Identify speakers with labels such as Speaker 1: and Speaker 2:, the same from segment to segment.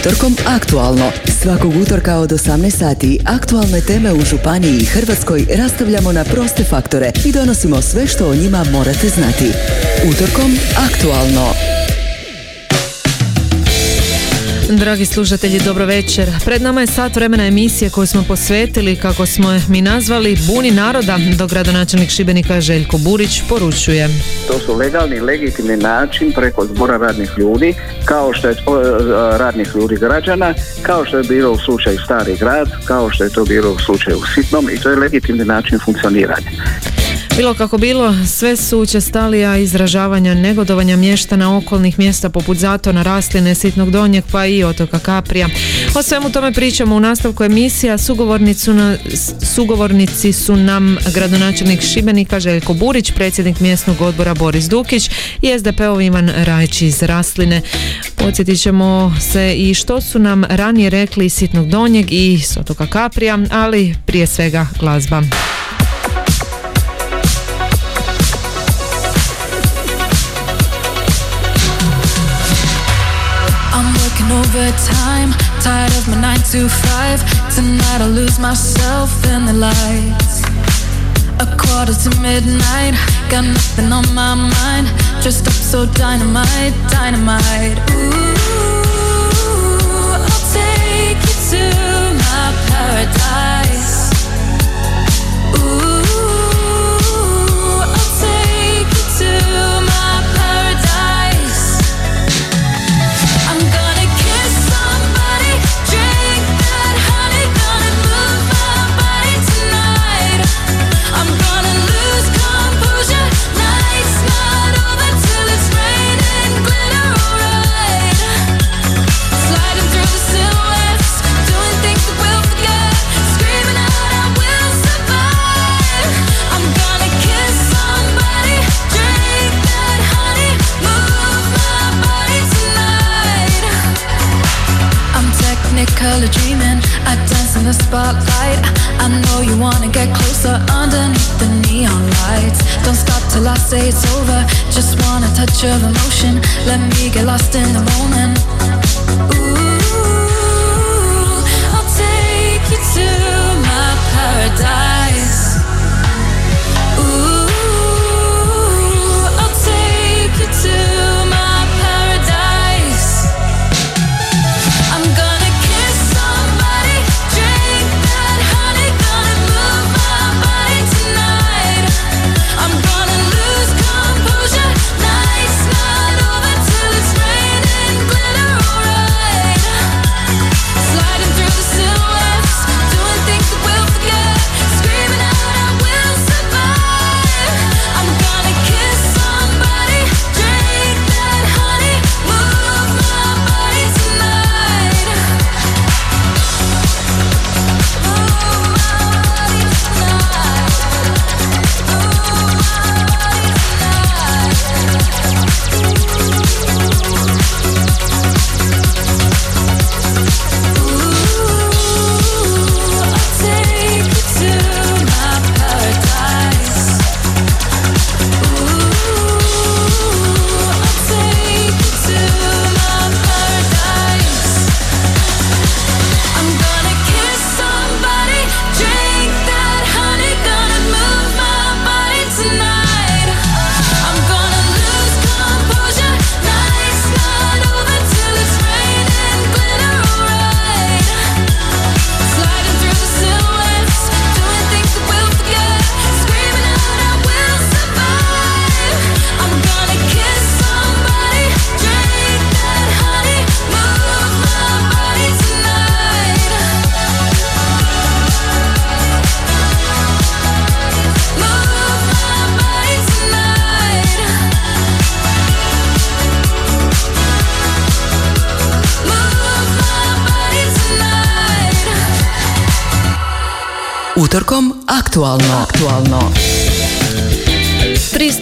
Speaker 1: Utorkom aktualno. Svakog utorka od 18 sati aktualne teme u Županiji i Hrvatskoj rastavljamo na proste faktore i donosimo sve što o njima morate znati. Utorkom aktualno.
Speaker 2: Dragi slušatelji, dobro večer. Pred nama je sat vremena emisije koju smo posvetili, kako smo mi nazvali, Buni naroda, do gradonačelnik Šibenika Željko Burić poručuje.
Speaker 3: To su legalni legitimni način preko zbora radnih ljudi, kao što je radnih ljudi građana, kao što je bilo u slučaju Stari grad, kao što je to bilo u slučaju Sitnom i to je legitimni način funkcioniranja.
Speaker 2: Bilo kako bilo, sve su učestalija izražavanja negodovanja mještana okolnih mjesta poput Zatona, Rastline, Sitnog Donjeg pa i otoka Kaprija. O svemu tome pričamo u nastavku emisija. Na, sugovornici su nam gradonačelnik Šibenika Željko Burić, predsjednik mjesnog odbora Boris Dukić i SDP-ov Ivan Rajć iz Rastline. Podsjetit ćemo se i što su nam ranije rekli Sitnog Donjeg i otoka Kaprija, ali prije svega glazba. Tired of my 9 to 5 Tonight I'll lose myself in the lights. A quarter to midnight Got nothing on my mind. Dressed up so dynamite, dynamite. Ooh, I'll take you to Utorkom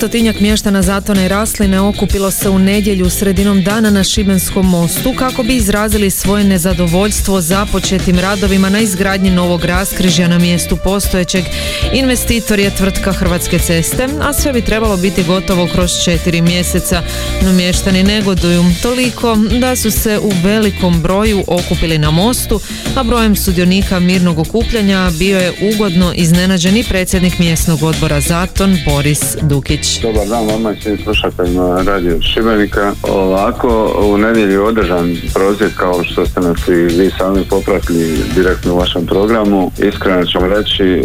Speaker 4: Tristotinjak mještana Zatona i Rasline okupilo se u nedjelju sredinom dana na Šibenskom mostu kako bi izrazili svoje nezadovoljstvo započetim radovima na izgradnji novog raskrižja na mjestu postojećeg. Investitor je tvrtka Hrvatske ceste, a sve bi trebalo biti gotovo kroz četiri mjeseca. No mještani negoduju toliko da su se u velikom broju okupili na mostu, a brojem sudionika mirnog okupljanja bio je ugodno iznenađeni predsjednik mjesnog odbora Zaton Boris Duk.
Speaker 5: Dobar dan vama i svim slušateljima radio Šibenika. Ovako u nedjelju održan prosvjed kao što ste nas i vi sami popratili direktno u vašem programu. Iskreno ćemo reći e,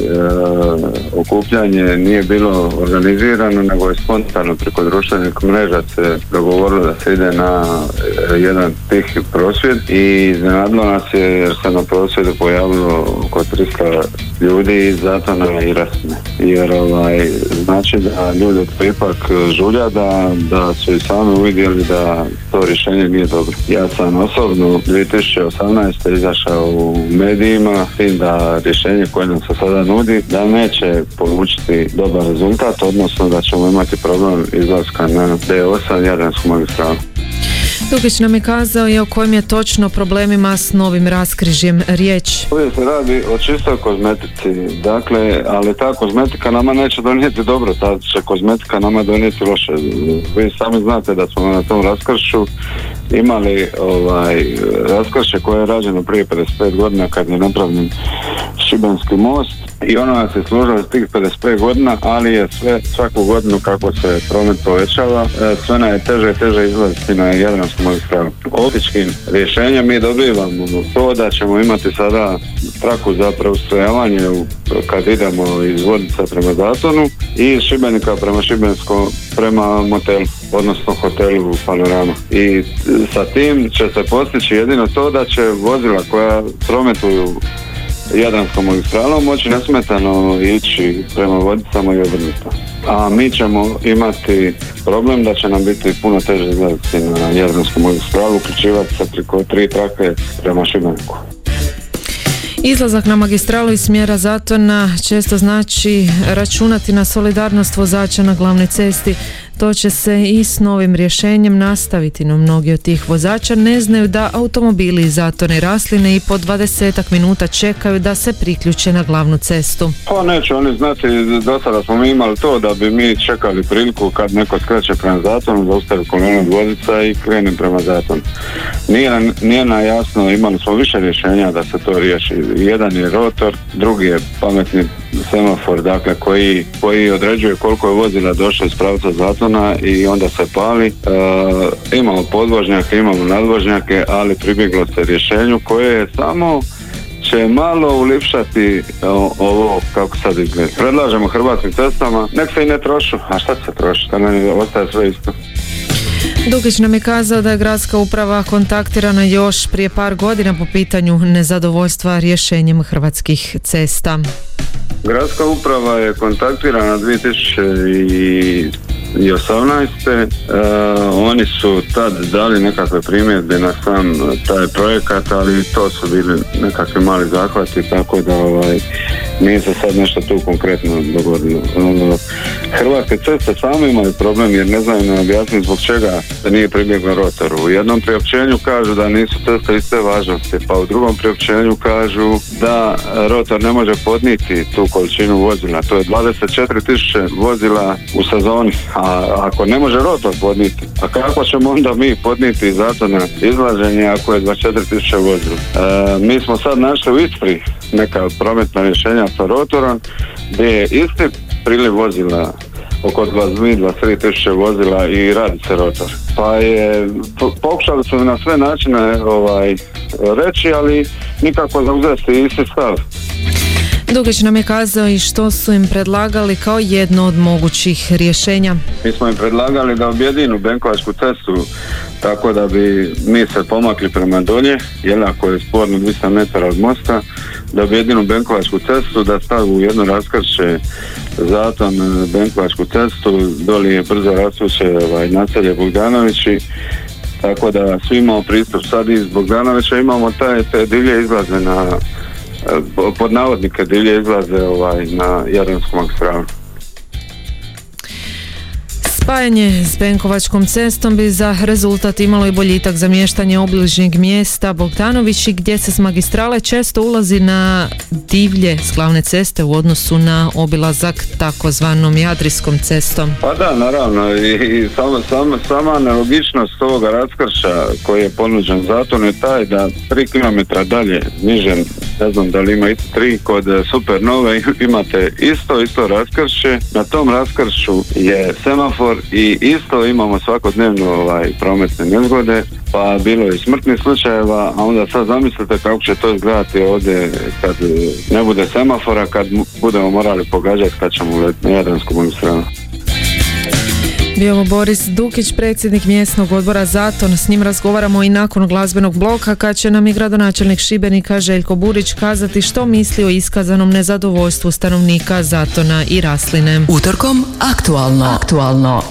Speaker 5: okupljanje nije bilo organizirano nego je spontano preko društvenih mreža se dogovorilo da se ide na e, jedan tih prosvjed i iznenadilo nas je jer se na prosvjedu pojavilo oko 300 ljudi iz Zatona i Rasne. Jer ovaj, znači da ljudi ipak žulja da, da su i sami uvidjeli da to rješenje nije dobro. Ja sam osobno 2018. izašao u medijima s tim da rješenje koje nam se sada nudi da neće polučiti dobar rezultat, odnosno da ćemo imati problem izlaska na D8 Jadransku magistralu.
Speaker 4: Dugić nam je kazao i o kojim je točno problemima s novim raskrižjem riječ.
Speaker 5: Ovdje se radi o čistoj kozmetici, dakle, ali ta kozmetika nama neće donijeti dobro, ta će kozmetika nama donijeti loše. Vi sami znate da smo na tom raskršu imali ovaj raskršće koje je rađeno prije 55 godina kad je napravljen Šibenski most i ono nas je služilo tih 55 godina, ali je sve svaku godinu kako se promet povećava, e, sve na je teže i teže izlaziti na Jadransku magistralu. Optičkim rješenjem mi dobivamo to da ćemo imati sada traku za preustrojavanje kad idemo iz Vodica prema Zatonu i Šibenika prema Šibenskom prema motelu, odnosno hotelu Panorama. I sa tim će se postići jedino to da će vozila koja prometuju Jadranskom magistralom moći nesmetano ići prema vodicama i obrnuto. A mi ćemo imati problem da će nam biti puno teže izgledati na Jadranskom magistralu, uključivati se preko tri trake prema Šibeniku.
Speaker 4: Izlazak na magistralu iz smjera Zatona često znači računati na solidarnost vozača na glavnoj cesti to će se i s novim rješenjem nastaviti, no mnogi od tih vozača ne znaju da automobili iz zatone rasline i po 20 minuta čekaju da se priključe na glavnu cestu.
Speaker 5: Pa neće oni znati, do sada smo mi imali to da bi mi čekali priliku kad neko skreće prema zatonu, zaustavi kolonu vozica i krene prema zatonu. Nije, nije na jasno, imali smo više rješenja da se to riješi. Jedan je rotor, drugi je pametni semafor, dakle koji, koji određuje koliko je vozila došlo iz pravca zatona i onda se pali. E, imamo podvožnjake, imamo nadvožnjake, ali pribjeglo se rješenju koje je samo će malo ulipšati ovo kako sad izgleda. Predlažemo hrvatskim cestama, nek se i ne trošu, a šta se troši, da nam ostaje sve isto.
Speaker 4: Dugić nam je kazao da je gradska uprava kontaktirana još prije par godina po pitanju nezadovoljstva rješenjem hrvatskih cesta.
Speaker 5: Gradska uprava je kontaktirana 2018. E, oni su tad dali nekakve primjedbe na sam taj projekat, ali to su bili nekakvi mali zahvati, tako da ovaj, nije se sad nešto tu konkretno dogodilo. E, Hrvatske ceste same imaju problem jer ne znaju ne objasniti zbog čega nije pribjeglo rotoru. U jednom priopćenju kažu da nisu ceste iste važnosti, pa u drugom priopćenju kažu da rotor ne može podniti tu količinu vozila. To je 24 tisuće vozila u sezoni, a ako ne može rotor podniti, a kako ćemo onda mi podniti zato na izlaženje ako je 24 tisuće vozila? E, mi smo sad našli u Ispri neka prometna rješenja sa rotorom gdje je isti priliv vozila oko 22-23 tisuće vozila i radi se rotor. Pa je, pokušali su na sve načine ovaj, reći, ali nikako zauzeti isti stav.
Speaker 4: Dugić nam je kazao i što su im predlagali kao jedno od mogućih rješenja.
Speaker 5: Mi smo im predlagali da objedinu Benkovačku cestu tako da bi mi se pomakli prema dolje, jer ako je sporno 200 metara od mosta, da objedinu Benkovačku cestu, da stavu u jedno raskrše zatom Benkovačku cestu, doli je brzo rastuće ovaj, naselje Bogdanovići, tako da svi imamo pristup sad iz Bogdanovića, imamo taj, te divlje izlaze na pod navodnike divlje izlaze ovaj, na Jadransku magistralu.
Speaker 4: Spajanje s Benkovačkom cestom bi za rezultat imalo i boljitak za mještanje obližnjeg mjesta Bogdanovići gdje se s magistrale često ulazi na divlje s glavne ceste u odnosu na obilazak takozvanom Jadrijskom cestom.
Speaker 5: Pa da, naravno i, sama, sama, sama nelogičnost ovoga raskrša koji je ponuđen zato je taj da 3 km dalje niže, ne znam da li ima i tri kod Supernove imate isto, isto raskrše, na tom raskršu je semafor i isto imamo svakodnevno ovaj, prometne nezgode, pa bilo je smrtnih slučajeva, a onda sad zamislite kako će to izgledati ovdje kad ne bude semafora, kad budemo morali pogađati kad ćemo uletiti na Jadransku magistralu.
Speaker 4: Bio Boris Dukić, predsjednik mjesnog odbora Zaton. S njim razgovaramo i nakon glazbenog bloka kad će nam i gradonačelnik Šibenika Željko Burić kazati što misli o iskazanom nezadovoljstvu stanovnika Zatona i Rasline.
Speaker 6: Utorkom aktualno. Aktualno.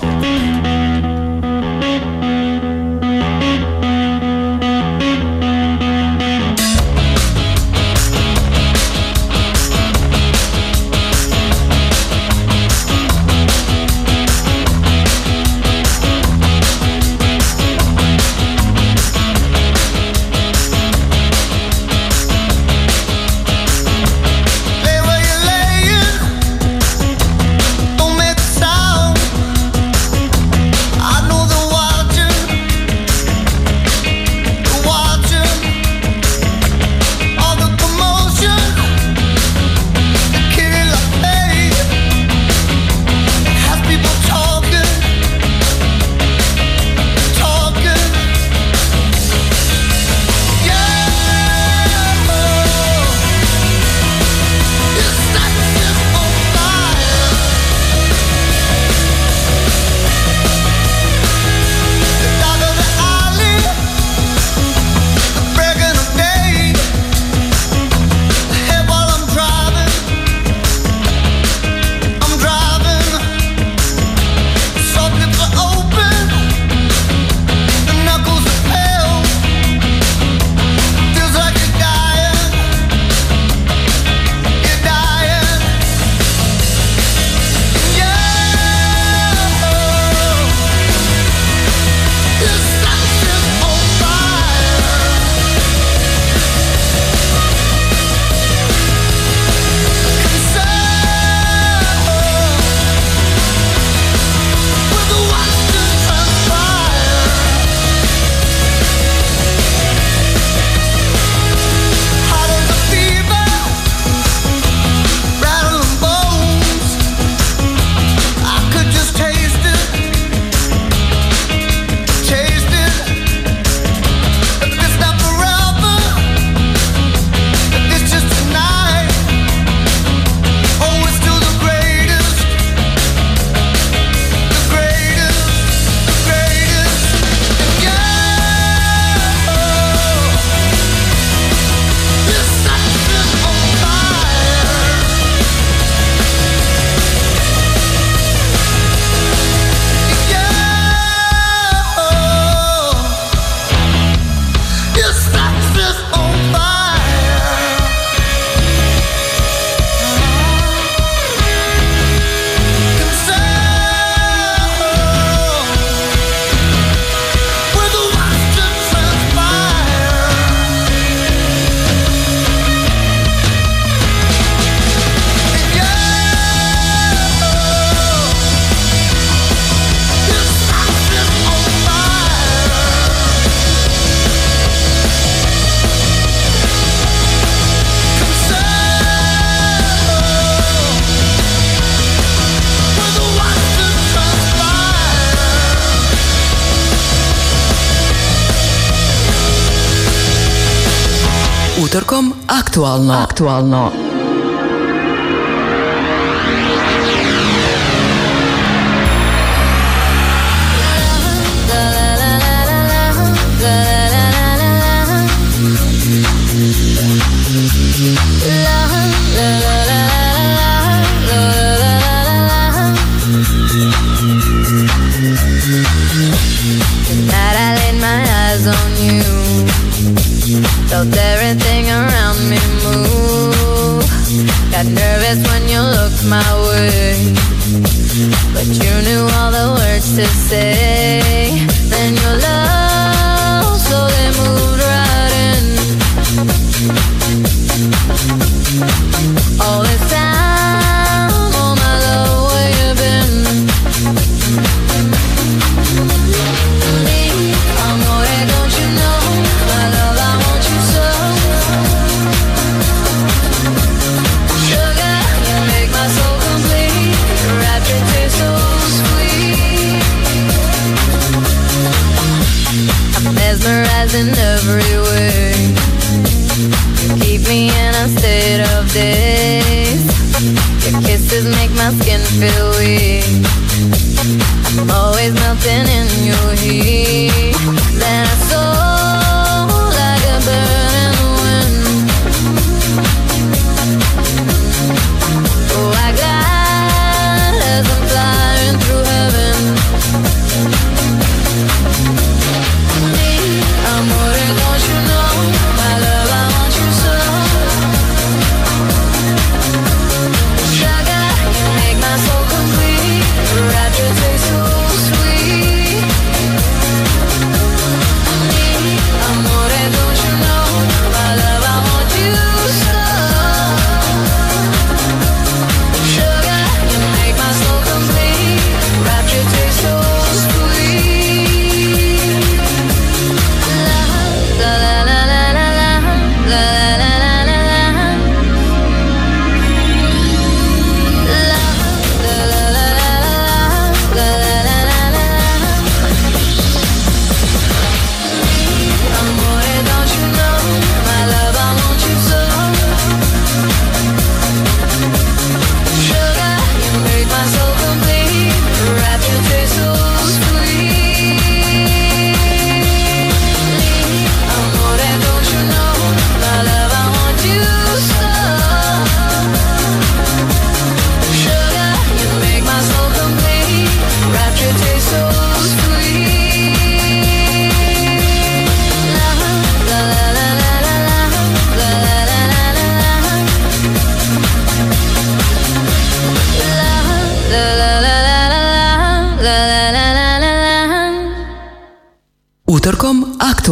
Speaker 6: Aktualno. Aktualno.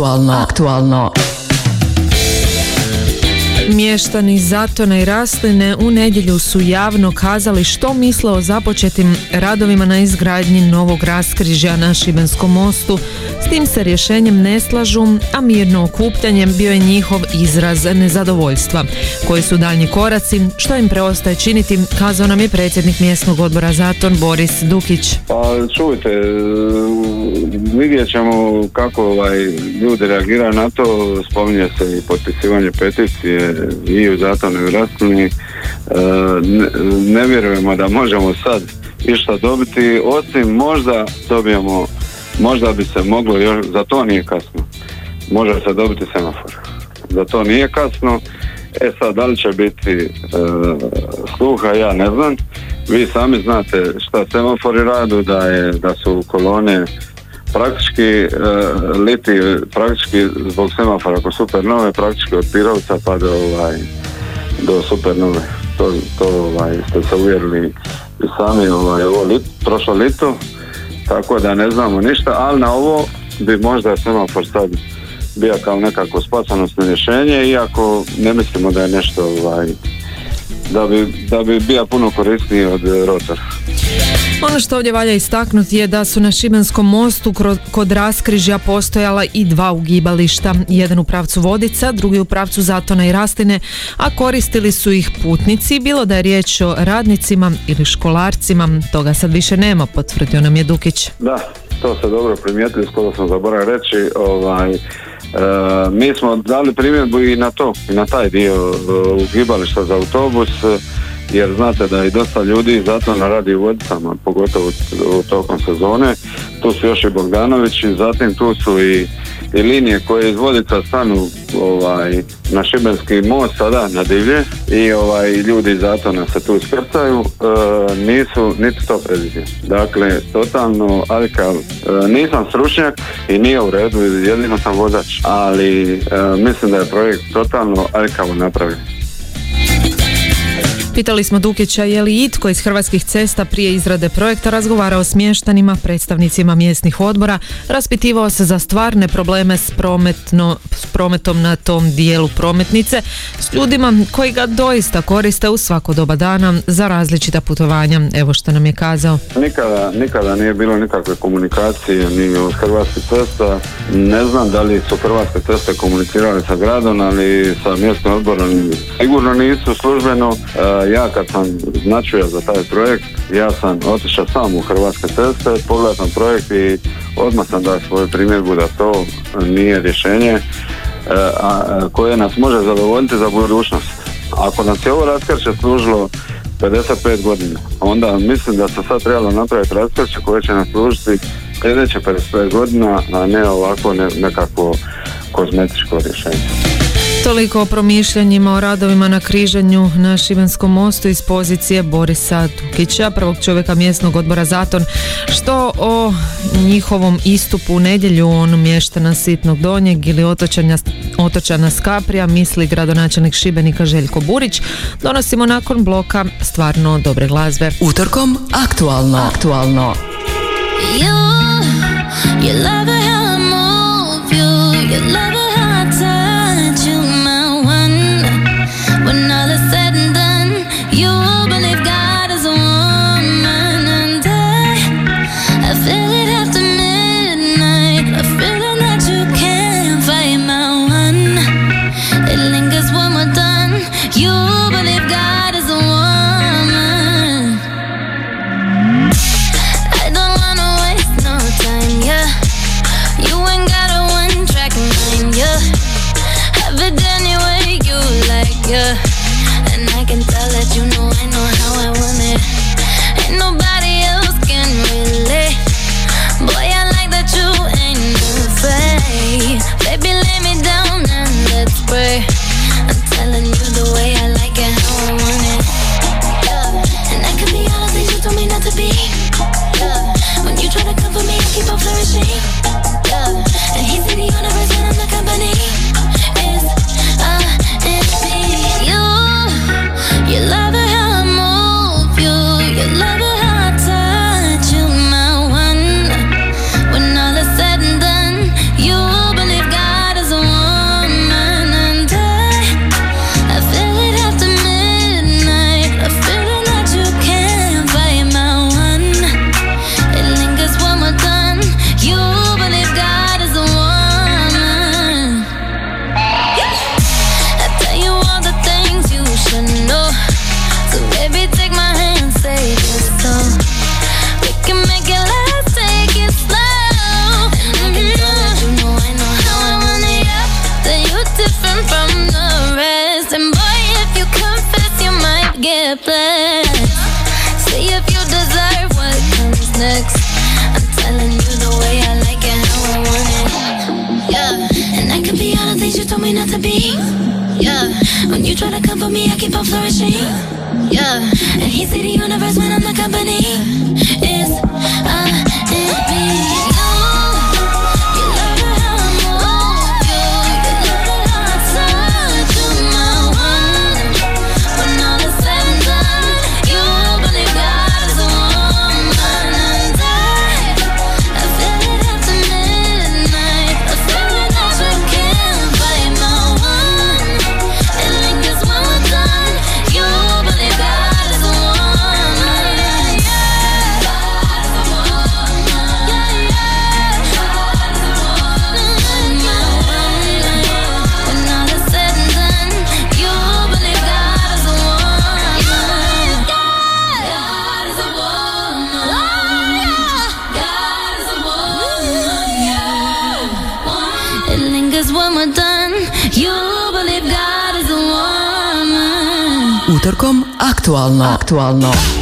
Speaker 6: Aktualno. Aktualno.
Speaker 4: Mještani Zatona i Rasline u nedjelju su javno kazali što misle o započetim radovima na izgradnji novog raskrižja na Šibenskom mostu. Tim se rješenjem ne slažu, a mirno okupljanje bio je njihov izraz nezadovoljstva. Koji su daljnji koraci, što im preostaje činiti, kazao nam je predsjednik mjesnog odbora Zaton Boris Dukić.
Speaker 5: Pa čujte, e, vidjet ćemo kako ovaj, ljudi reagiraju na to, spominje se i potpisivanje peticije i u Zatonu i u ne, ne vjerujemo da možemo sad išta dobiti, osim možda dobijemo, možda bi se moglo, još, za to nije kasno, može se dobiti semafor. Za to nije kasno, E sad, da li će biti e, sluha, ja ne znam. Vi sami znate šta semafori radu, da, je, da su kolone praktički e, liti, praktički zbog semafora oko supernove, praktički od Pirovca pa do, ovaj, do supernove. To, to ovaj, ste se uvjerili i sami ovaj, ovo lit, prošlo lito, tako da ne znamo ništa, ali na ovo bi možda semafor sad bio kao nekako spasonosno rješenje, iako ne mislimo da je nešto ovaj, da bi, da bi bio puno korisniji od e, rotora.
Speaker 4: Ono što ovdje valja istaknuti je da su na Šibenskom mostu kod raskrižja postojala i dva ugibališta, jedan u pravcu Vodica, drugi u pravcu Zatona i Rastine, a koristili su ih putnici, bilo da je riječ o radnicima ili školarcima, toga sad više nema, potvrdio nam je Dukić.
Speaker 5: Da, to ste dobro primijetili, skoro sam zaboravio reći, ovaj, e, mi smo dali primjedbu i na to, i na taj dio e, ugibališta za autobus, e, jer znate da i dosta ljudi zato na radi u vodicama, pogotovo u, tokom sezone. Tu su još i Bogdanovići, zatim tu su i, i linije koje iz Vodica stanu ovaj, na Šibenski most sada na divlje i ovaj, ljudi iz Zatona se tu iskrcaju, e, nisu niti to predvidio. Dakle, totalno aljkav, e, nisam stručnjak i nije u redu, jedino sam vozač, ali e, mislim da je projekt totalno aljkavo napravljen.
Speaker 4: Pitali smo Dukića je li itko iz Hrvatskih cesta prije izrade projekta razgovarao s mještanima, predstavnicima mjesnih odbora, raspitivao se za stvarne probleme s, prometno, s prometom na tom dijelu prometnice, s ljudima koji ga doista koriste u svako doba dana za različita putovanja. Evo što nam je kazao.
Speaker 5: Nikada, nikada nije bilo nikakve komunikacije ni od Hrvatskih cesta. Ne znam da li su Hrvatske ceste komunicirali sa gradom, ali sa mjesnim odborom sigurno nisu službeno. E, ja kad sam značio za taj projekt, ja sam otišao sam u Hrvatske ceste, pogledao sam projekt i odmah sam dao svoju primjedbu da to nije rješenje e, a, koje nas može zadovoljiti za budućnost. Ako nas je ovo raskrće služilo 55 godina, onda mislim da se sad trebalo napraviti raskrće koje će nas služiti sljedeće 55 godina, a ne ovako ne, nekako kozmetičko rješenje.
Speaker 4: Toliko o promišljanjima o radovima na križanju na Šivenskom mostu iz pozicije Borisa Tukića, prvog čovjeka mjesnog odbora Zaton. Što o njihovom istupu u nedjelju on mještana Sitnog Donjeg ili otočanja, otočana Skaprija, misli gradonačelnik Šibenika Željko Burić, donosimo nakon bloka stvarno dobre glazbe.
Speaker 6: Utorkom aktualno. aktualno.
Speaker 2: You, you love
Speaker 6: Komputer.com aktualno. Aktualno.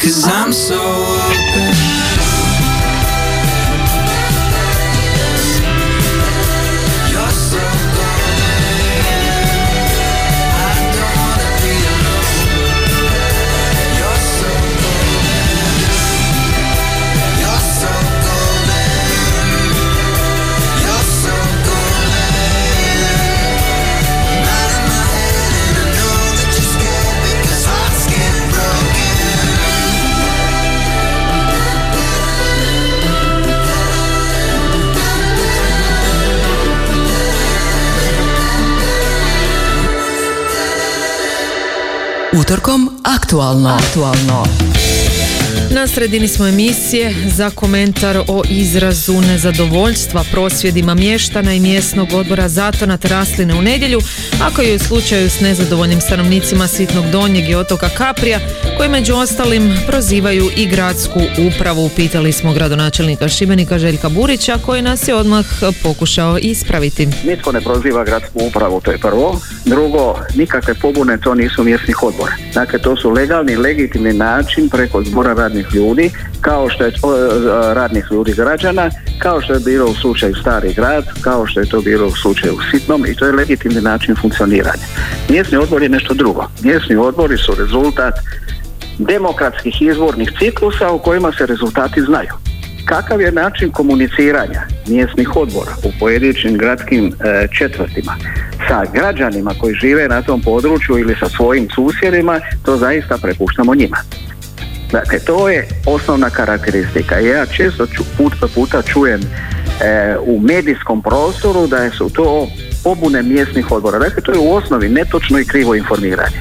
Speaker 7: Cause I'm so
Speaker 6: Utorkom aktualno. Aktualno.
Speaker 4: Na sredini smo emisije za komentar o izrazu nezadovoljstva prosvjedima mještana i mjesnog odbora Zatona te Rasline u nedjelju, ako je u slučaju s nezadovoljnim stanovnicima Sitnog Donjeg i otoka Kaprija, koji među ostalim prozivaju i gradsku upravu. Pitali smo gradonačelnika Šibenika Željka Burića, koji nas je odmah pokušao ispraviti.
Speaker 3: Nitko ne proziva gradsku upravu, to je prvo. Drugo, nikakve pobune to nisu mjesnih odbora. Dakle, to su legalni, legitimni način preko zbora radnih ljudi, kao što je e, radnih ljudi građana, kao što je bilo u slučaju Stari grad, kao što je to bilo u slučaju Sitnom i to je legitimni način funkcioniranja. Mjesni odbor je nešto drugo. Mjesni odbori su rezultat demokratskih izbornih ciklusa u kojima se rezultati znaju. Kakav je način komuniciranja mjesnih odbora u pojedinačnim gradskim e, četvrtima sa građanima koji žive na tom području ili sa svojim susjedima, to zaista prepuštamo njima. Dakle, to je osnovna karakteristika. Ja često ču, put, puta čujem e, u medijskom prostoru da su to pobune mjesnih odbora. Dakle, to je u osnovi netočno i krivo informiranje.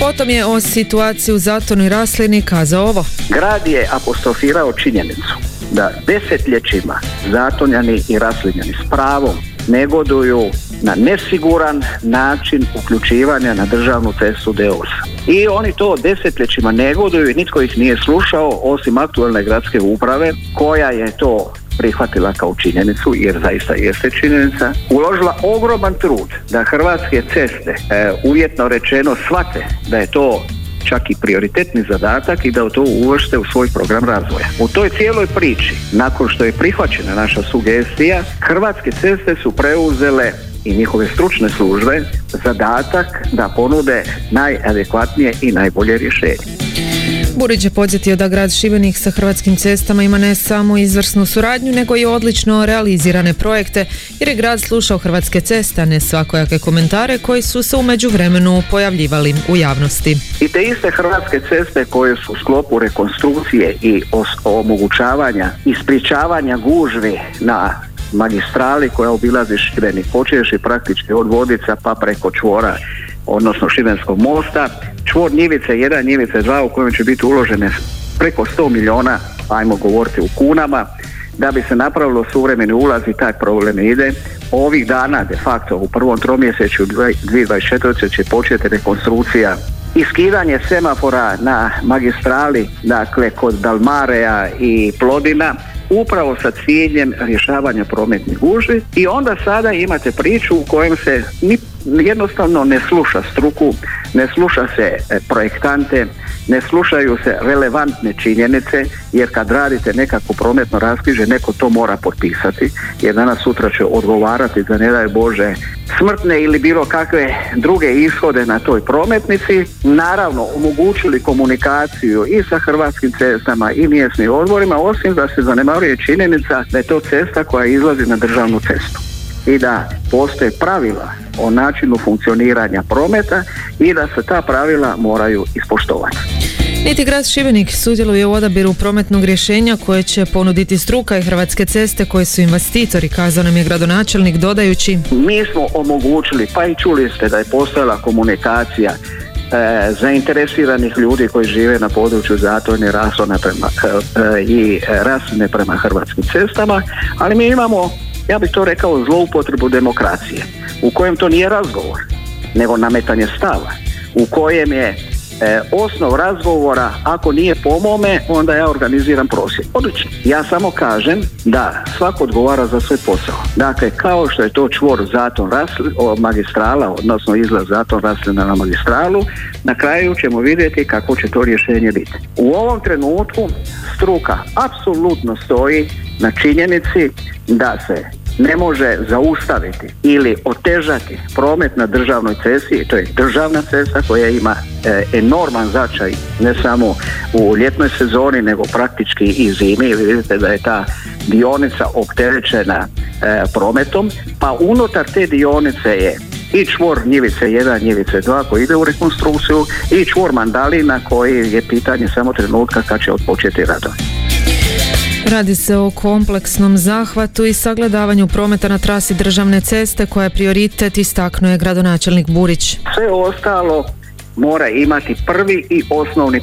Speaker 4: Potom je o situaciji u Zatonu i Raslini kazao ovo.
Speaker 3: Grad je apostrofirao činjenicu da desetljećima zatonjani i raslinjani s pravom negoduju na nesiguran način uključivanja na državnu cestu D8. I oni to desetljećima negoduju i nitko ih nije slušao osim aktualne gradske uprave koja je to prihvatila kao činjenicu, jer zaista jeste činjenica, uložila ogroman trud da hrvatske ceste, e, uvjetno rečeno shvate da je to čak i prioritetni zadatak i da to uvršte u svoj program razvoja. U toj cijeloj priči, nakon što je prihvaćena naša sugestija, Hrvatske ceste su preuzele i njihove stručne službe zadatak da ponude najadekvatnije i najbolje rješenje.
Speaker 4: Burić je podsjetio da grad Šibenik sa Hrvatskim cestama ima ne samo izvrsnu suradnju, nego i odlično realizirane projekte, jer je grad slušao Hrvatske ceste, a ne svakojake komentare koji su se u međuvremenu pojavljivali u javnosti.
Speaker 3: I te iste hrvatske ceste koje su u sklopu rekonstrukcije i omogućavanja i sprječavanja gužvi na magistrali koja obilazi Šibenik, počeši praktički od Vodica pa preko čvora odnosno Šibenskog mosta, čvor Njivice 1, Njivice 2 u kojem će biti uložene preko 100 milijuna, ajmo govoriti u kunama, da bi se napravilo suvremeni ulaz i taj problem ide. Ovih dana de facto u prvom tromjesečju 2024. će početi rekonstrukcija i semafora na magistrali, dakle kod Dalmareja i Plodina, upravo sa ciljem rješavanja prometnih gužvi. I onda sada imate priču u kojem se ni, jednostavno ne sluša struku, ne sluša se e, projektante, ne slušaju se relevantne činjenice jer kad radite nekako prometno raskrižje neko to mora potpisati jer danas sutra će odgovarati za ne daj Bože smrtne ili bilo kakve druge ishode na toj prometnici. Naravno omogućili komunikaciju i sa hrvatskim cestama i mjesnim odborima osim da se zanemaruje činjenica da je to cesta koja izlazi na državnu cestu i da postoje pravila o načinu funkcioniranja prometa i da se ta pravila moraju ispoštovati.
Speaker 4: Niti grad Šibenik sudjeluje u odabiru prometnog rješenja koje će ponuditi struka i Hrvatske ceste koje su investitori, kazao nam je gradonačelnik dodajući
Speaker 3: Mi smo omogućili, pa i čuli ste da je postojala komunikacija e, zainteresiranih ljudi koji žive na području Zatojne Rasone prema, e, i Rasne prema hrvatskim cestama, ali mi imamo, ja bih to rekao, zloupotrebu demokracije, u kojem to nije razgovor, nego nametanje stava, u kojem je e, osnov razgovora, ako nije po mome, onda ja organiziram prosvjed. Odlično. Ja samo kažem da svako odgovara za svoj posao. Dakle, kao što je to čvor Zaton Rasli, o, magistrala, odnosno izlaz Zaton Raslina na magistralu, na kraju ćemo vidjeti kako će to rješenje biti. U ovom trenutku struka apsolutno stoji na činjenici da se ne može zaustaviti ili otežati promet na državnoj cesti, to je državna cesta koja ima enorman značaj ne samo u ljetnoj sezoni nego praktički i zimi. Vi vidite da je ta dionica opterećena e, prometom, pa unutar te dionice je i čvor Njivice 1, Njivice 2 koji ide u rekonstrukciju i čvor Mandalina koji je pitanje samo trenutka kad će otpočeti radovi.
Speaker 4: Radi se o kompleksnom zahvatu i sagledavanju prometa na trasi državne ceste koja je prioritet istaknuje gradonačelnik Burić.
Speaker 3: Sve ostalo mora imati prvi i osnovni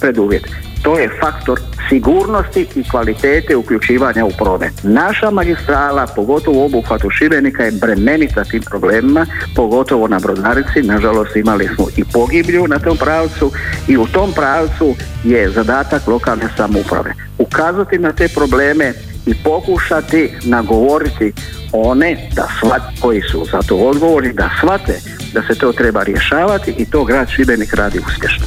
Speaker 3: preduvjet. To je faktor sigurnosti i kvalitete uključivanja u promet. Naša magistrala, pogotovo u obuhvatu Šibenika, je bremenita tim problemima, pogotovo na Brodarici. Nažalost, imali smo i pogiblju na tom pravcu i u tom pravcu je zadatak lokalne samouprave. Ukazati na te probleme i pokušati nagovoriti one da shvat, koji su za to odgovorni, da shvate da se to treba rješavati i to grad Šibenik radi uspješno.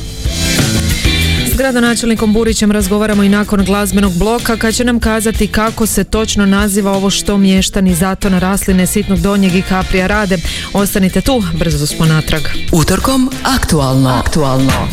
Speaker 4: S gradonačelnikom Burićem razgovaramo i nakon glazbenog bloka kad će nam kazati kako se točno naziva ovo što mještani Zatona Rasline, Sitnog Donjeg i Kaprija rade. Ostanite tu, brzo smo natrag.
Speaker 6: Utorkom aktualno. Aktualno.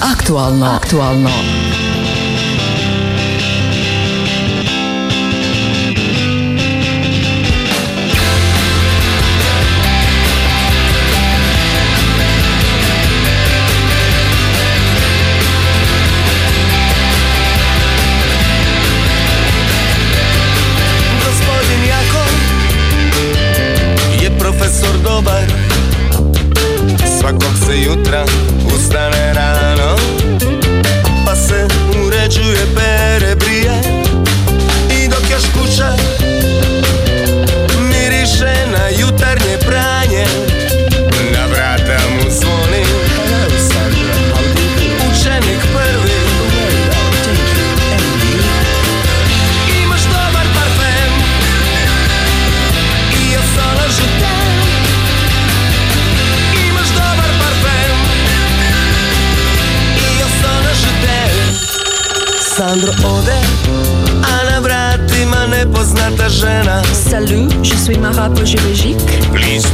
Speaker 6: Aktualno, aktualno.
Speaker 8: Je profesor dobar. Jutra Stand it
Speaker 9: out Je suis Mara Pogéologique.
Speaker 8: Pleased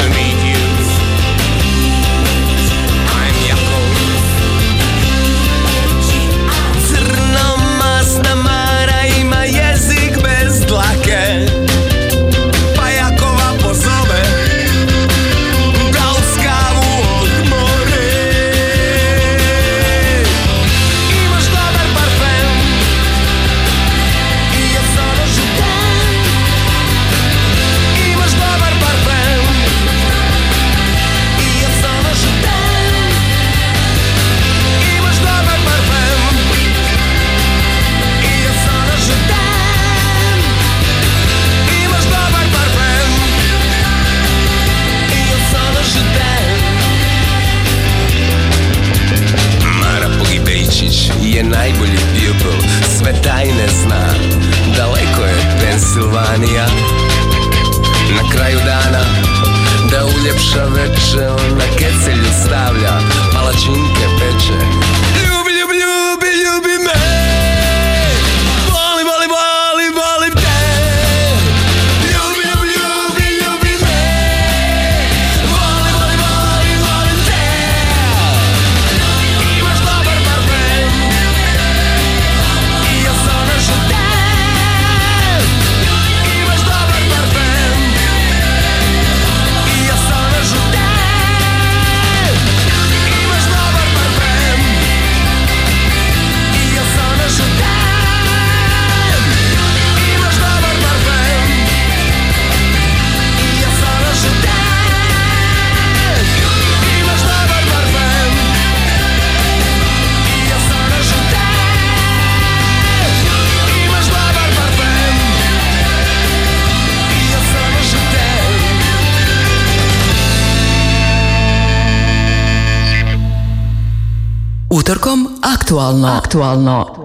Speaker 6: aktualno,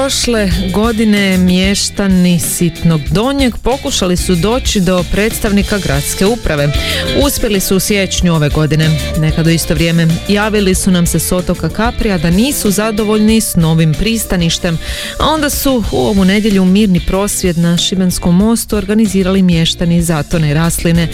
Speaker 4: prošle godine mještani Sitnog Donjeg pokušali su doći do predstavnika gradske uprave. Uspjeli su u siječnju ove godine. Nekad u isto vrijeme javili su nam se s otoka Kaprija da nisu zadovoljni s novim pristaništem, a onda su u ovu nedjelju mirni prosvjed na Šibenskom mostu organizirali mještani Zatone Rasline.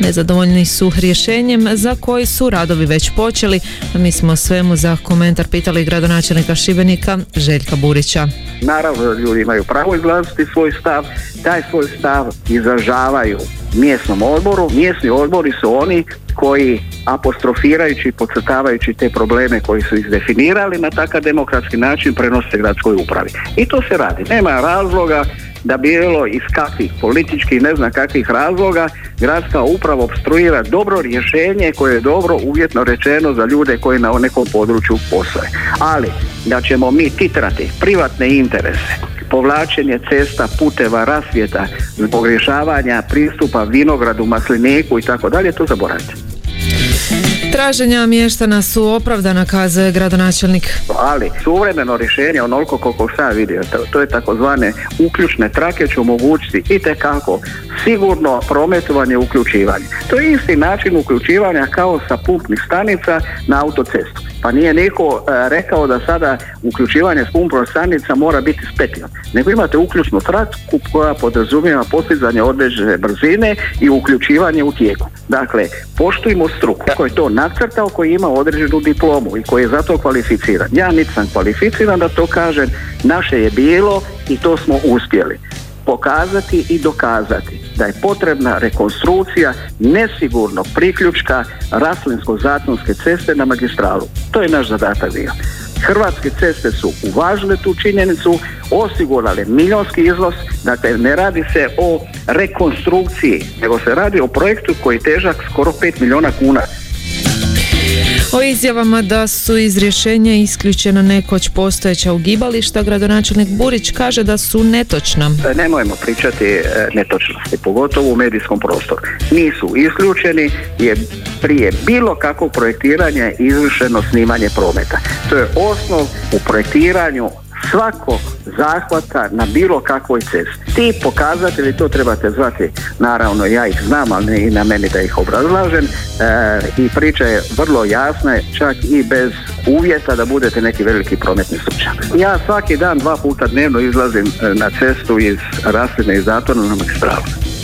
Speaker 4: Nezadovoljni su rješenjem za koji su radovi već počeli, mi smo svemu za komentar pitali gradonačelnika Šibenika Željka Burića.
Speaker 3: Naravno da ljudi imaju pravo izraziti svoj stav, taj svoj stav izražavaju mjesnom odboru. Mjesni odbori su oni koji apostrofirajući i podcrtavajući te probleme koji su izdefinirali na takav demokratski način prenose gradskoj upravi. I to se radi. Nema razloga da bilo iz kakvih političkih ne znam kakvih razloga gradska uprava obstruira dobro rješenje koje je dobro uvjetno rečeno za ljude koji na nekom području postoje. Ali da ćemo mi titrati privatne interese povlačenje cesta, puteva, rasvjeta zbog rješavanja pristupa vinogradu, masliniku i tako dalje, to zaboravite.
Speaker 4: Traženja mještana su opravdana, kazuje gradonačelnik.
Speaker 3: ali suvremeno rješenje onoliko koliko sam vidio, to, je takozvane uključne trake će omogućiti i kako sigurno prometovanje i uključivanje. To je isti način uključivanja kao sa pumpnih stanica na autocestu. Pa nije niko e, rekao da sada uključivanje pumpro stanica mora biti s petljom, nego imate uključnu traku koja podrazumijeva postizanje određene brzine i uključivanje u tijeku. Dakle, poštujmo struku koji je to nacrtao, koji ima određenu diplomu i koji je za to kvalificiran. Ja niti sam kvalificiran da to kažem, naše je bilo i to smo uspjeli pokazati i dokazati da je potrebna rekonstrukcija nesigurnog priključka Raslinsko-Zatonske ceste na magistralu. To je naš zadatak bio. Hrvatske ceste su uvažile tu činjenicu, osigurale milionski iznos, dakle ne radi se o rekonstrukciji, nego se radi o projektu koji je težak skoro 5 milijuna kuna.
Speaker 4: O izjavama da su iz rješenja isključena nekoć postojeća ugibališta, gradonačelnik Burić kaže da su netočna.
Speaker 3: E, Nemojmo pričati e, netočnosti, pogotovo u medijskom prostoru. Nisu isključeni jer prije bilo kakvog projektiranja je izvršeno snimanje prometa. To je osnov u projektiranju svakog zahvata na bilo kakvoj cesti. Ti pokazatelji, to trebate zvati, naravno ja ih znam, ali ne i na meni da ih obrazlažem, e, i priča je vrlo jasna, čak i bez uvjeta da budete neki veliki prometni stručnjak. Ja svaki dan, dva puta dnevno izlazim e, na cestu iz Rasline i Zatona na magistralu.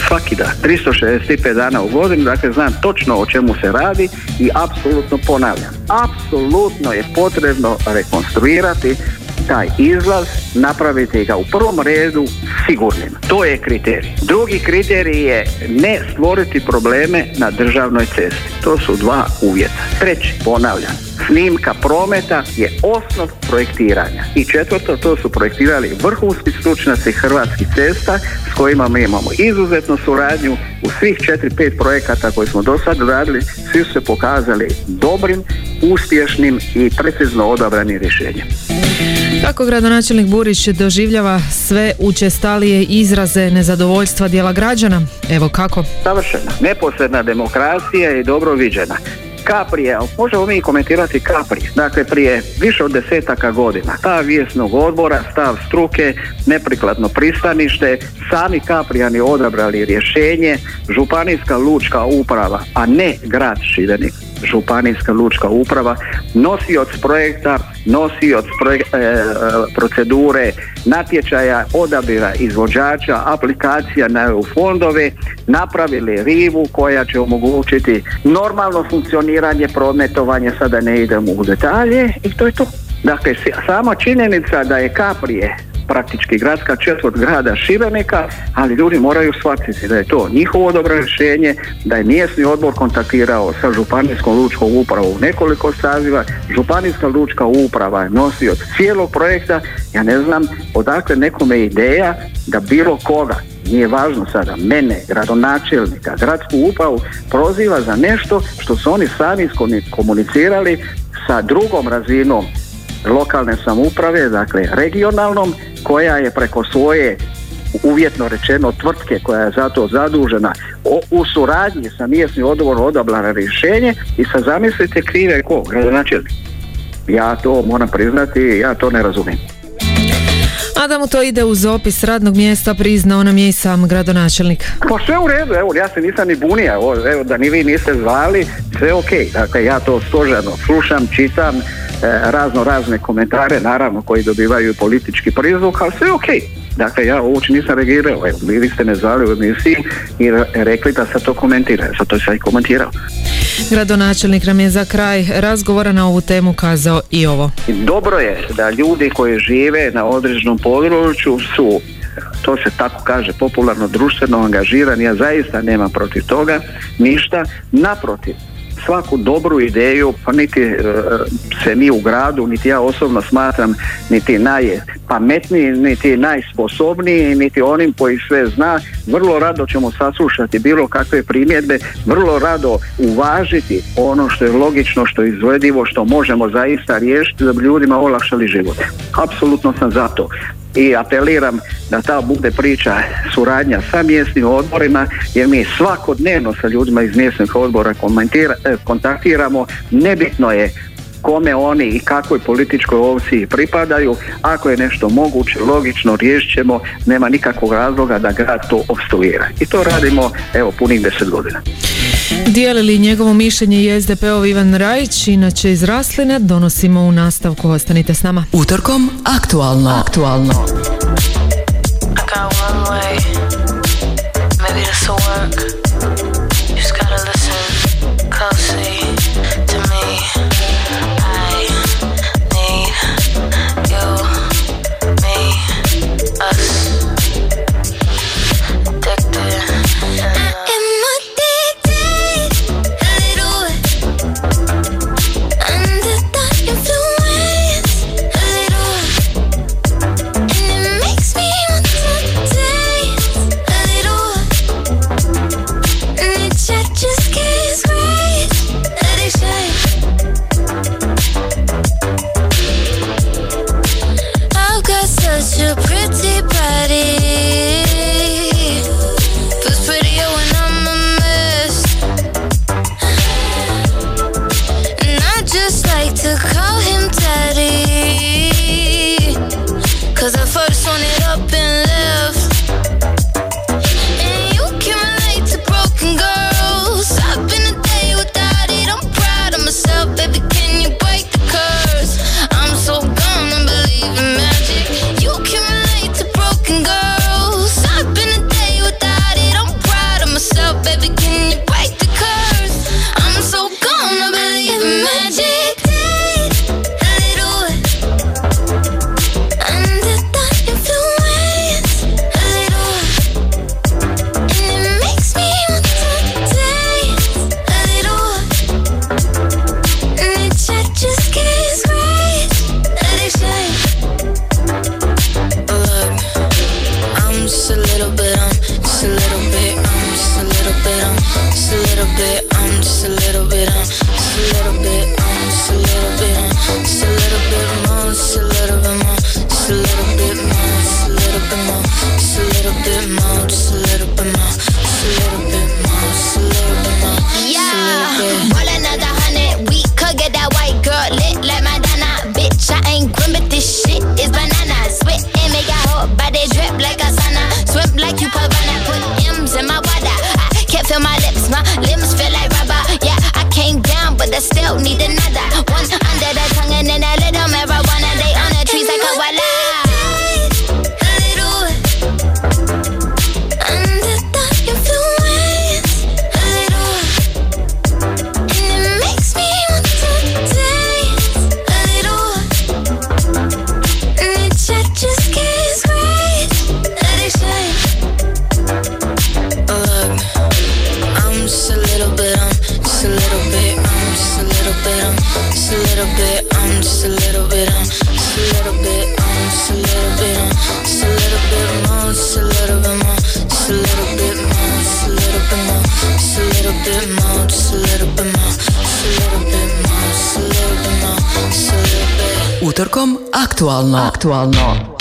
Speaker 3: Svaki dan, 365 dana u godini, dakle znam točno o čemu se radi i apsolutno ponavljam. Apsolutno je potrebno rekonstruirati taj izlaz, napraviti ga u prvom redu sigurnim. To je kriterij. Drugi kriterij je ne stvoriti probleme na državnoj cesti. To su dva uvjeta. Treći, ponavljam, snimka prometa je osnov projektiranja. I četvrto, to su projektirali vrhunski stručnjaci Hrvatskih cesta s kojima mi imamo izuzetnu suradnju u svih 4-5 projekata koje smo do sad radili, svi su se pokazali dobrim, uspješnim i precizno odabranim rješenjem.
Speaker 4: Kako gradonačelnik Burić doživljava sve učestalije izraze nezadovoljstva dijela građana? Evo kako?
Speaker 3: Savršena. Neposredna demokracija je dobro viđena. Kaprije, možemo mi komentirati Kapri, dakle prije više od desetaka godina, stav vijesnog odbora, stav struke, neprikladno pristanište, sami Kaprijani odabrali rješenje, županijska lučka uprava, a ne grad Šibenik, županijska lučka uprava, nosioc projekta, nosioc projek- e, e, procedure, natječaja, odabira izvođača, aplikacija na EU fondove, napravili rivu koja će omogućiti normalno funkcioniranje, prometovanje, sada ne idemo u detalje i to je to. Dakle, sama činjenica da je Kaprije praktički gradska četvrt grada Šibenika, ali ljudi moraju shvatiti da je to njihovo dobro rješenje, da je mjesni odbor kontaktirao sa županijskom lučkom upravom u nekoliko saziva, županijska lučka uprava je nosioc cijelog projekta, ja ne znam odakle nekome ideja da bilo koga nije važno sada mene, gradonačelnika, gradsku upravu proziva za nešto što su oni sami komunicirali sa drugom razinom lokalne samouprave, dakle regionalnom, koja je preko svoje uvjetno rečeno tvrtke koja je za to zadužena o- u suradnji sa mjesnim odborom odabrala rješenje i sad zamislite krive ko, gradonačelnik. Ja to moram priznati, ja to ne razumijem.
Speaker 4: A da mu to ide uz opis radnog mjesta priznao nam je i sam gradonačelnik.
Speaker 3: Pa sve u redu, evo, ja se nisam ni bunija, evo, da ni vi niste zvali, sve ok. Dakle, ja to stožerno slušam, čitam, razno razne komentare, naravno, koji dobivaju politički prizvuk, ali sve ok. Dakle, ja uopće nisam reagirao, evo, vi vi ste me zvali u emisiji i re- rekli da se to komentira, zato sam i komentirao.
Speaker 4: Gradonačelnik nam je za kraj razgovora na ovu temu kazao i ovo.
Speaker 3: Dobro je da ljudi koji žive na određenom području su to se tako kaže popularno društveno angažirani, ja zaista nemam protiv toga ništa, naprotiv svaku dobru ideju, pa niti e, se mi u gradu, niti ja osobno smatram niti najpametniji, niti najsposobniji, niti onim koji sve zna, vrlo rado ćemo saslušati bilo kakve primjedbe, vrlo rado uvažiti ono što je logično, što je izvedivo, što možemo zaista riješiti da bi ljudima olakšali život. Apsolutno sam za to i apeliram da ta bude priča suradnja sa mjesnim odborima jer mi svakodnevno sa ljudima iz mjesnih odbora komentira, e, kontaktiramo. Nebitno je kome oni i kakvoj političkoj ovci pripadaju. Ako je nešto moguće, logično, riješit ćemo, nema nikakvog razloga da grad to obstruira. I to radimo, evo, punih deset godina.
Speaker 4: Dijelili njegovo mišljenje i SDP-ov Ivan Rajić, inače iz Rasline, donosimo u nastavku. Ostanite s nama.
Speaker 10: Utorkom, aktualno. Aktualno.
Speaker 2: I got one way, maybe
Speaker 11: this
Speaker 2: will work.
Speaker 10: Utorkom aktualno. Aktualno.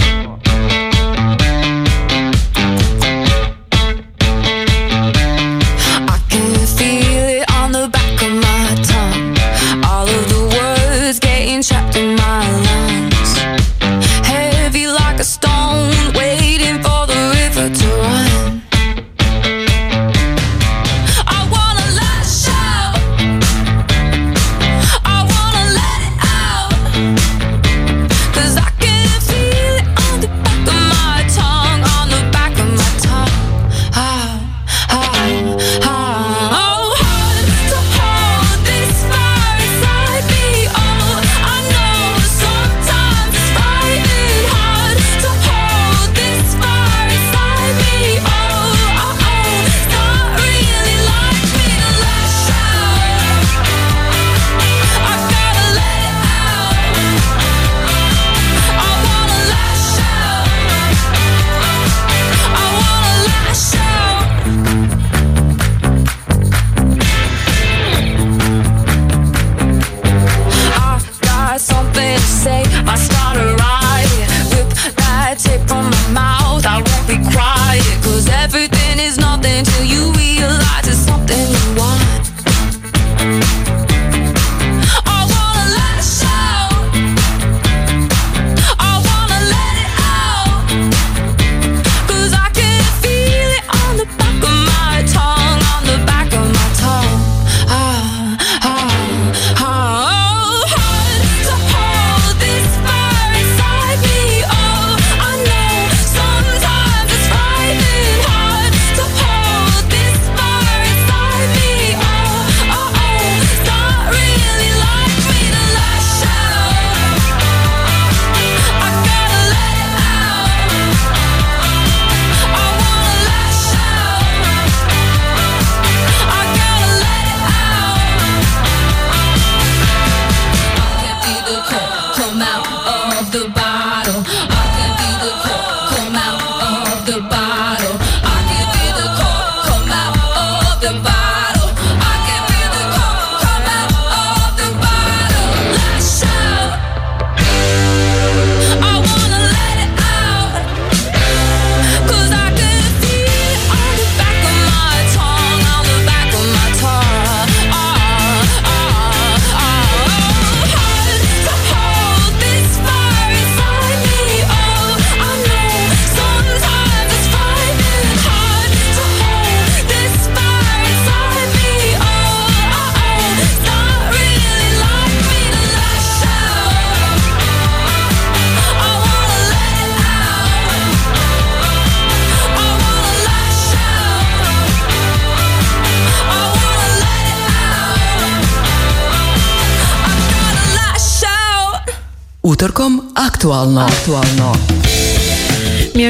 Speaker 6: Aktualno. Aktualno.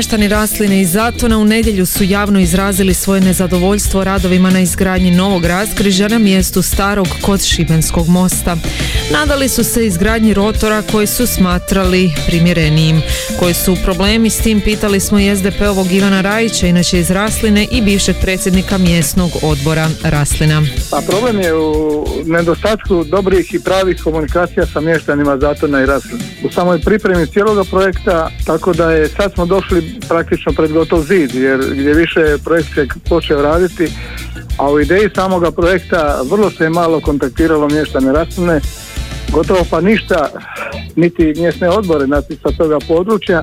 Speaker 4: Mještani Rasline i Zatona u nedjelju su javno izrazili svoje nezadovoljstvo radovima na izgradnji novog raskrižja na mjestu starog kod Šibenskog mosta. Nadali su se izgradnji rotora koji su smatrali primjerenijim. Koji su problemi s tim pitali smo i SDP-ovog Ivana Rajića, inače iz Rasline i bivšeg predsjednika mjesnog odbora Raslina.
Speaker 12: A problem je u nedostatku dobrih i pravih komunikacija sa mještanima Zatona i Raslina. U samoj pripremi cijeloga projekta, tako da je sad smo došli praktično pred gotov zid, jer gdje više je projekt se počeo raditi, a u ideji samoga projekta vrlo se je malo kontaktiralo mještane Rasline, gotovo pa ništa, niti mjesne odbore sa toga područja.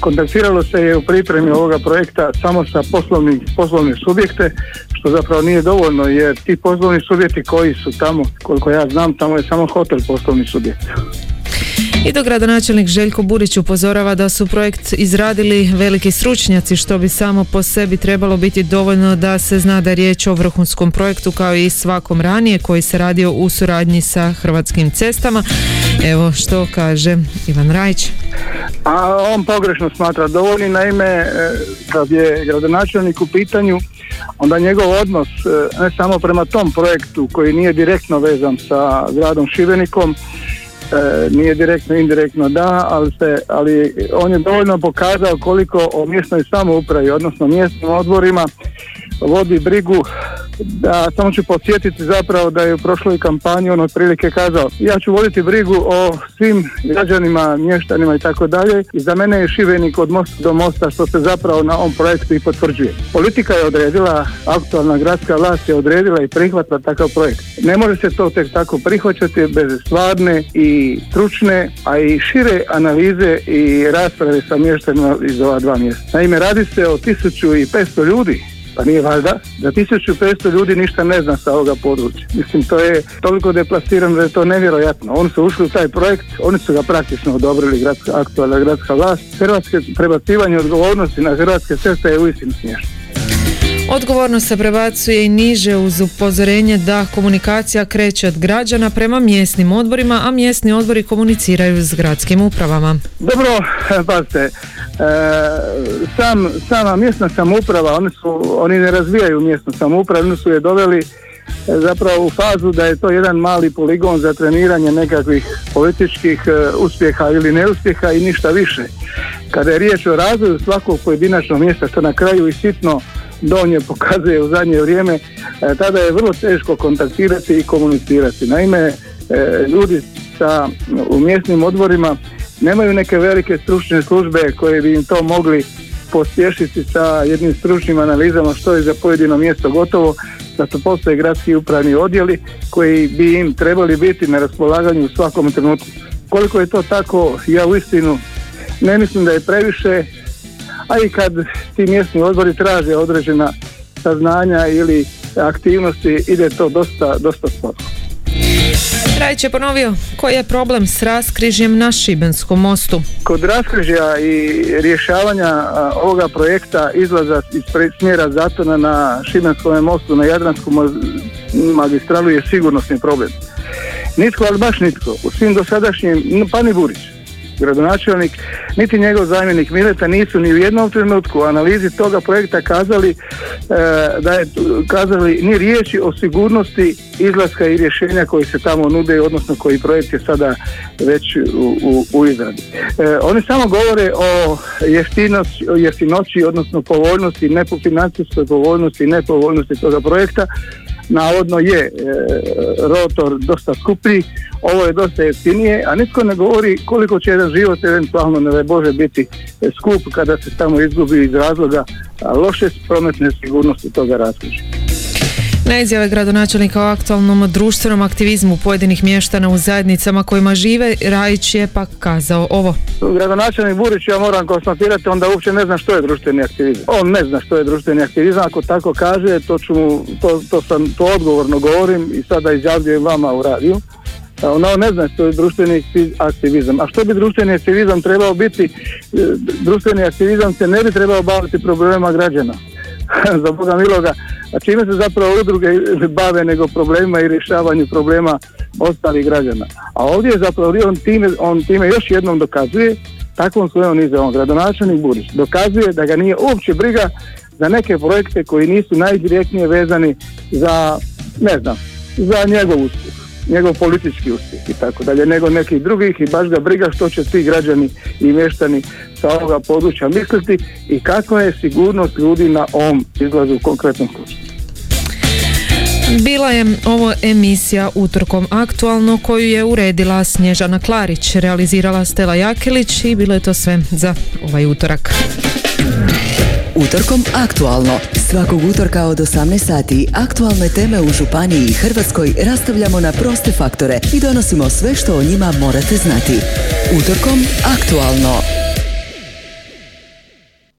Speaker 12: Kontaktiralo se je u pripremi ovoga projekta samo sa poslovnim, poslovne subjekte, što zapravo nije dovoljno jer ti poslovni subjekti koji su tamo, koliko ja znam, tamo je samo hotel poslovni subjekt.
Speaker 4: I dok gradonačelnik Željko Burić upozorava da su projekt izradili veliki stručnjaci što bi samo po sebi trebalo biti dovoljno da se zna da je riječ o vrhunskom projektu kao i svakom ranije koji se radio u suradnji sa Hrvatskim cestama. Evo što kaže Ivan Rajić.
Speaker 12: A on pogrešno smatra dovoljni, naime, e, kad je gradonačelnik u pitanju, onda njegov odnos e, ne samo prema tom projektu koji nije direktno vezan sa gradom Šibenikom, e, nije direktno, indirektno da, ali, se, ali on je dovoljno pokazao koliko o mjesnoj samoupravi, odnosno mjesnim odborima vodi brigu da samo ću podsjetiti zapravo da je u prošloj kampanji on otprilike kazao ja ću voditi brigu o svim građanima, mještanima i tako dalje i za mene je Šibenik od mosta do mosta što se zapravo na ovom projektu i potvrđuje. Politika je odredila, aktualna gradska vlast je odredila i prihvatila takav projekt. Ne može se to tek tako prihvaćati bez stvarne i stručne, a i šire analize i rasprave sa mještanima iz ova dva mjesta. Naime, radi se o 1500 ljudi pa nije valjda da 1500 ljudi ništa ne zna sa ovoga područja. Mislim, to je toliko deplasirano da je to nevjerojatno. Oni su ušli u taj projekt, oni su ga praktično odobrili gradska, aktualna gradska vlast. Hrvatske prebacivanje odgovornosti na hrvatske ceste je uistinu smiješno.
Speaker 4: Odgovornost se prebacuje i niže uz upozorenje da komunikacija kreće od građana prema mjesnim odborima, a mjesni odbori komuniciraju s gradskim upravama.
Speaker 12: Dobro, pazite, e, sam, sama mjesna samouprava, oni, su, oni ne razvijaju mjesnu samoupravu, oni su je doveli e, zapravo u fazu da je to jedan mali poligon za treniranje nekakvih političkih e, uspjeha ili neuspjeha i ništa više. Kada je riječ o razvoju svakog pojedinačnog mjesta, što na kraju i sitno donje pokazuje u zadnje vrijeme, e, tada je vrlo teško kontaktirati i komunicirati. Naime, e, ljudi sa, u mjesnim odborima nemaju neke velike stručne službe koje bi im to mogli pospješiti sa jednim stručnim analizama što je za pojedino mjesto gotovo, zato postoje gradski upravni odjeli koji bi im trebali biti na raspolaganju u svakom trenutku. Koliko je to tako, ja uistinu ne mislim da je previše, a i kad ti mjesni odbori traže određena saznanja ili aktivnosti, ide to dosta, dosta sporo.
Speaker 4: Rajić je ponovio koji je problem s raskrižjem na Šibenskom mostu.
Speaker 12: Kod raskrižja i rješavanja a, ovoga projekta izlaza iz smjera Zatona na Šibenskom mostu na Jadranskom magistralu je sigurnosni problem. Nitko, ali baš nitko, u svim dosadašnjim, pa ni Burić, gradonačelnik, niti njegov zamjenik Mileta nisu ni u jednom trenutku u analizi toga projekta kazali e, da je kazali ni riječi o sigurnosti izlaska i rješenja koji se tamo nude, odnosno koji projekt je sada već u, u, u izradi. E, oni samo govore o jeftinoći, jeftinoći, odnosno povoljnosti, nepo financijskoj povoljnosti i nepovoljnosti toga projekta, navodno je e, rotor dosta skuplji, ovo je dosta jeftinije, a nitko ne govori koliko će jedan život eventualno ne Bože biti e, skup kada se tamo izgubi iz razloga loše prometne sigurnosti toga raskrižja.
Speaker 4: Na izjave gradonačelnika o aktualnom društvenom aktivizmu pojedinih mještana u zajednicama kojima žive, Rajić je pak kazao ovo.
Speaker 12: Gradonačelnik Burić, ja moram konstatirati, onda uopće ne zna što je društveni aktivizam. On ne zna što je društveni aktivizam, ako tako kaže, to, ću to, to, sam, to odgovorno govorim i sada izjavljujem vama u radiju. Ona ne zna što je društveni akti- aktivizam. A što bi društveni aktivizam trebao biti? E, Društveni aktivizam se ne bi trebao baviti problemima građana. Za Boga miloga, a čime se zapravo udruge bave nego problemima i rješavanju problema ostalih građana. A ovdje je zapravo on time, on time još jednom dokazuje takvom svojom izjavom gradonačelnik Burić dokazuje da ga nije uopće briga za neke projekte koji nisu najdirektnije vezani za, ne znam, za njegov uspjeh, njegov politički uspjeh i tako dalje, nego nekih drugih i baš ga briga što će ti građani i mještani sa ovoga područja misliti i kakva je sigurnost ljudi na ovom izlazu u konkretnom slučaju.
Speaker 4: Bila je ovo emisija utorkom aktualno koju je uredila Snježana Klarić, realizirala Stela Jakilić i bilo je to sve za ovaj utorak.
Speaker 1: Utorkom aktualno. Svakog utorka od 18 sati aktualne teme u Županiji i Hrvatskoj rastavljamo na proste faktore i donosimo sve što o njima morate znati. Utorkom aktualno.